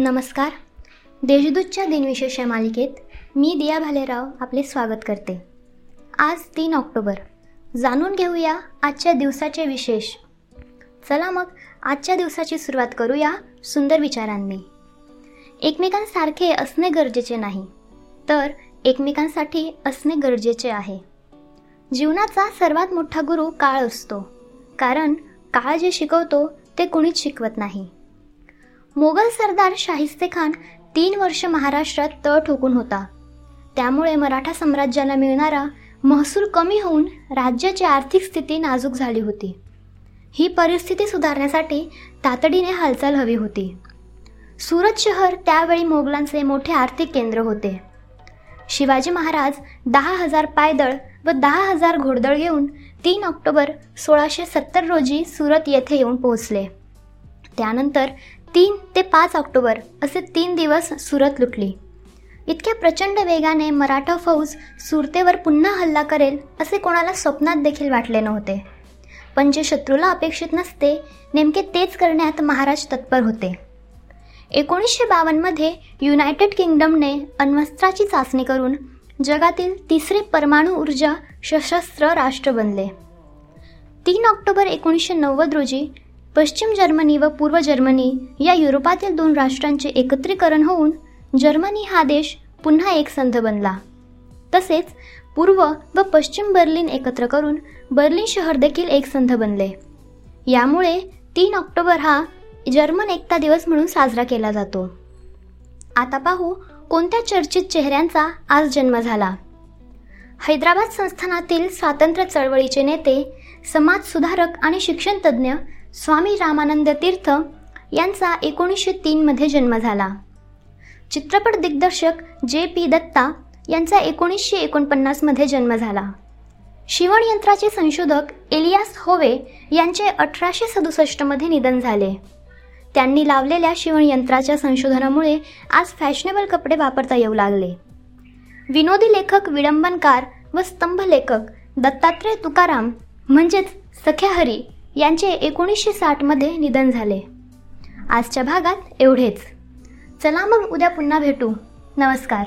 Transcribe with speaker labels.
Speaker 1: नमस्कार. देशदूतच्या दिनविशेष या मालिकेत मी दिया भालेराव आपले स्वागत करते. आज तीन ऑक्टोबर. जाणून घेऊया आजच्या दिवसाचे विशेष. चला मग आजच्या दिवसाची सुरुवात करूया सुंदर विचारांनी. एकमेकांसारखे असणे गरजेचे नाही तर एकमेकांसाठी असणे गरजेचे आहे. जीवनाचा सर्वात मोठा गुरु काळ असतो कारण काळ जे शिकवतो ते कुणीच शिकवत नाही. मोगल सरदार शाहिस्ते खान तीन वर्ष महाराष्ट्रात तळ ठोकून होता. त्यामुळे मराठा साम्राज्याला मिळणारा महसूल कमी होऊन राज्याची आर्थिक स्थिती नाजूक झाली होती. ही परिस्थिती सुधारण्यासाठी तातडीने हालचाल हवी होती. सुरत शहर त्यावेळी मोगलांचे मोठे आर्थिक केंद्र होते. शिवाजी महाराज दहा हजार पायदळ व दहा हजार घोडदळ घेऊन तीन ऑक्टोबर सोळाशे सत्तर रोजी सुरत येथे येऊन पोहोचले. त्यानंतर तीन ते पाच ऑक्टोबर असे तीन दिवस सुरत लुटली. इतक्या प्रचंड वेगाने मराठा फौज सुरतेवर पुन्हा हल्ला करेल असे कोणाला स्वप्नात देखील वाटले नव्हते. पण जे शत्रूला अपेक्षित नसते नेमके तेच करण्यात महाराज तत्पर होते. एकोणीसशे बावन्नमध्ये युनायटेड किंगडमने अण्वस्त्राची चाचणी करून जगातील तिसरे परमाणु ऊर्जा सशस्त्र राष्ट्र बनले. तीन ऑक्टोबर एकोणीसशे नव्वद रोजी पश्चिम जर्मनी व पूर्व जर्मनी या युरोपातील दोन राष्ट्रांचे एकत्रीकरण होऊन जर्मनी हा देश पुन्हा एक संध बनला. तसेच पूर्व व पश्चिम बर्लिन एकत्र करून बर्लिन शहर देखील एक संध बनले. यामुळे तीन ऑक्टोबर हा जर्मन एकता दिवस म्हणून साजरा केला जातो. आता पाहू कोणत्या चर्चित चेहऱ्यांचा आज जन्म झाला. हैदराबाद संस्थानातील स्वातंत्र्य चळवळीचे नेते समाज सुधारक आणि शिक्षणतज्ज्ञ स्वामी रामानंद तीर्थ यांचा एकोणीसशे तीनमध्ये जन्म झाला. चित्रपट दिग्दर्शक जे पी दत्ता यांचा एकोणीसशे एकोणपन्नासमध्ये जन्म झाला. शिवणयंत्राचे संशोधक एलियास होवे यांचे अठराशे सदुसष्टमध्ये निधन झाले. त्यांनी लावलेल्या शिवणयंत्राच्या संशोधनामुळे आज फॅशनेबल कपडे वापरता येऊ लागले. विनोदी लेखक विडंबनकार व स्तंभ लेखक दत्तात्रय तुकाराम म्हणजेच सख्या हरी यांचे एकोणीसशे साठमध्ये निधन झाले. आजच्या भागात एवढेच. चला मग उद्या पुन्हा भेटू. नमस्कार.